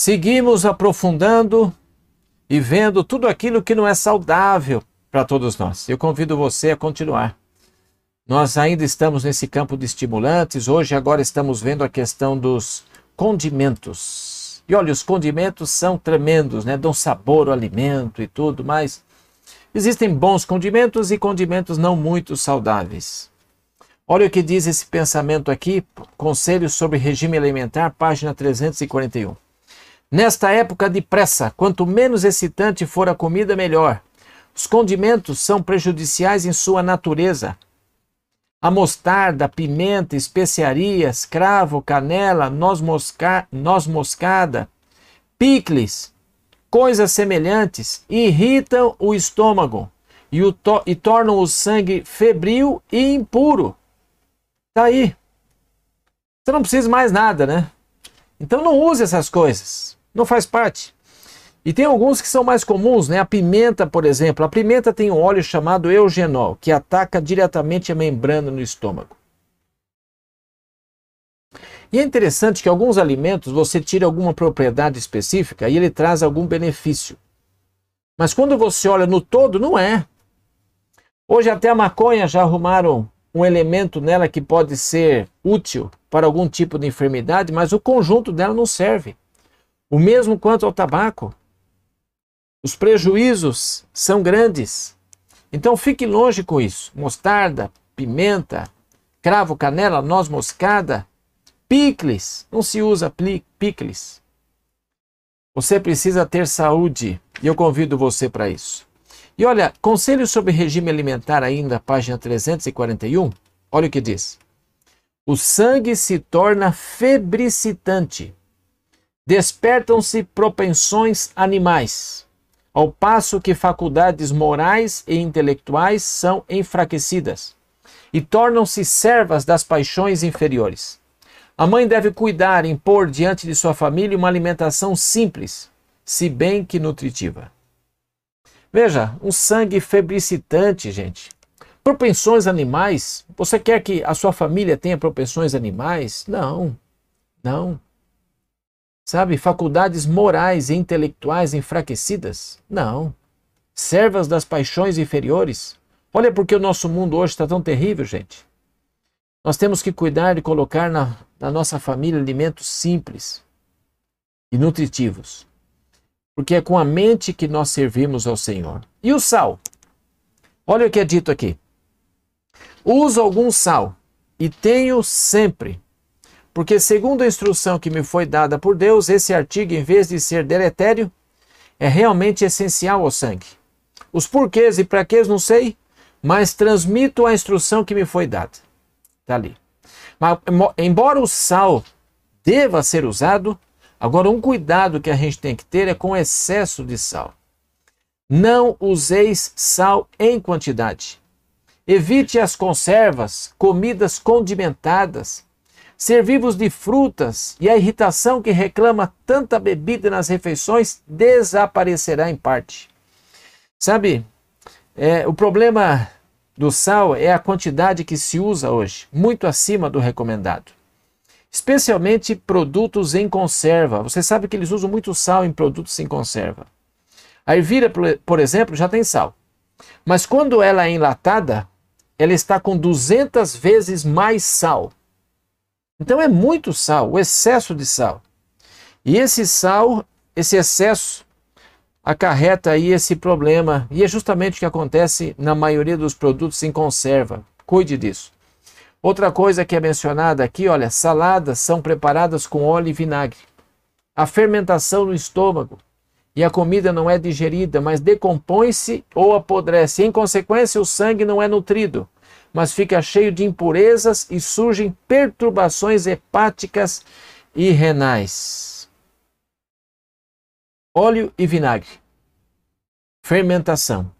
seguimos aprofundando e vendo tudo aquilo que não é saudável para todos nós. Eu convido você a continuar. Nós ainda estamos nesse campo de estimulantes. Hoje, agora, estamos vendo a questão dos condimentos. E olha, os condimentos são tremendos, né? Dão sabor ao alimento e tudo, mas existem bons condimentos e condimentos não muito saudáveis. Olha o que diz esse pensamento aqui, Conselhos sobre Regime Alimentar, página 341. Nesta época de pressa, quanto menos excitante for a comida, melhor. Os condimentos são prejudiciais em sua natureza a mostarda, pimenta, especiarias, cravo, canela, noz, mosca, noz moscada, picles, coisas semelhantes, irritam o estômago e, o to e tornam o sangue febril e impuro. Tá aí. Você não precisa mais nada, né? Então não use essas coisas. Não faz parte. E tem alguns que são mais comuns, né? A pimenta, por exemplo. A pimenta tem um óleo chamado eugenol, que ataca diretamente a membrana no estômago. E é interessante que alguns alimentos você tira alguma propriedade específica e ele traz algum benefício. Mas quando você olha no todo, não é. Hoje até a maconha já arrumaram um elemento nela que pode ser útil para algum tipo de enfermidade, mas o conjunto dela não serve. O mesmo quanto ao tabaco. Os prejuízos são grandes. Então fique longe com isso. Mostarda, pimenta, cravo, canela, noz moscada, picles. Não se usa picles. Você precisa ter saúde e eu convido você para isso. E olha, conselho sobre regime alimentar ainda, página 341. Olha o que diz. O sangue se torna febricitante. Despertam-se propensões animais ao passo que faculdades morais e intelectuais são enfraquecidas e tornam-se servas das paixões inferiores. A mãe deve cuidar em pôr diante de sua família uma alimentação simples, se bem que nutritiva. Veja, um sangue febricitante, gente. Propensões animais. Você quer que a sua família tenha propensões animais? Não, não. Sabe, faculdades morais e intelectuais enfraquecidas? Não. Servas das paixões inferiores? Olha porque o nosso mundo hoje está tão terrível, gente. Nós temos que cuidar de colocar na, na nossa família alimentos simples e nutritivos. Porque é com a mente que nós servimos ao Senhor. E o sal? Olha o que é dito aqui. Uso algum sal e tenho sempre porque, segundo a instrução que me foi dada por Deus, esse artigo, em vez de ser deletério, é realmente essencial ao sangue. Os porquês e para quês não sei, mas transmito a instrução que me foi dada. Está ali. Mas, embora o sal deva ser usado, agora um cuidado que a gente tem que ter é com excesso de sal. Não useis sal em quantidade. Evite as conservas, comidas condimentadas, Servivos de frutas e a irritação que reclama tanta bebida nas refeições desaparecerá em parte. Sabe, é, o problema do sal é a quantidade que se usa hoje, muito acima do recomendado. Especialmente produtos em conserva. Você sabe que eles usam muito sal em produtos em conserva. A ervilha, por exemplo, já tem sal. Mas quando ela é enlatada, ela está com 200 vezes mais sal. Então é muito sal, o excesso de sal. E esse sal, esse excesso, acarreta aí esse problema. E é justamente o que acontece na maioria dos produtos em conserva. Cuide disso. Outra coisa que é mencionada aqui, olha, saladas são preparadas com óleo e vinagre. A fermentação no estômago e a comida não é digerida, mas decompõe-se ou apodrece. Em consequência, o sangue não é nutrido mas fica cheio de impurezas e surgem perturbações hepáticas e renais. Óleo e vinagre. Fermentação.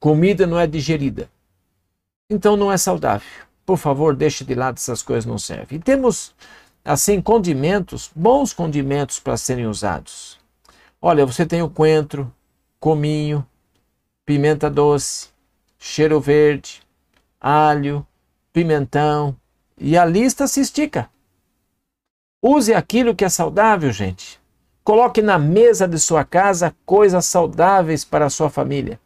Comida não é digerida. Então não é saudável. Por favor, deixe de lado essas coisas não servem. E temos assim condimentos, bons condimentos para serem usados. Olha, você tem o coentro, cominho, pimenta doce, cheiro verde, alho, pimentão e a lista se estica. Use aquilo que é saudável, gente. Coloque na mesa de sua casa coisas saudáveis para a sua família.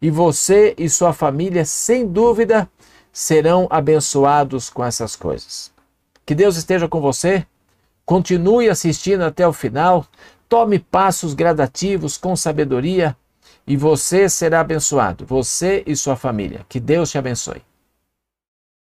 E você e sua família, sem dúvida, serão abençoados com essas coisas. Que Deus esteja com você. Continue assistindo até o final. Tome passos gradativos com sabedoria e você será abençoado, você e sua família. Que Deus te abençoe.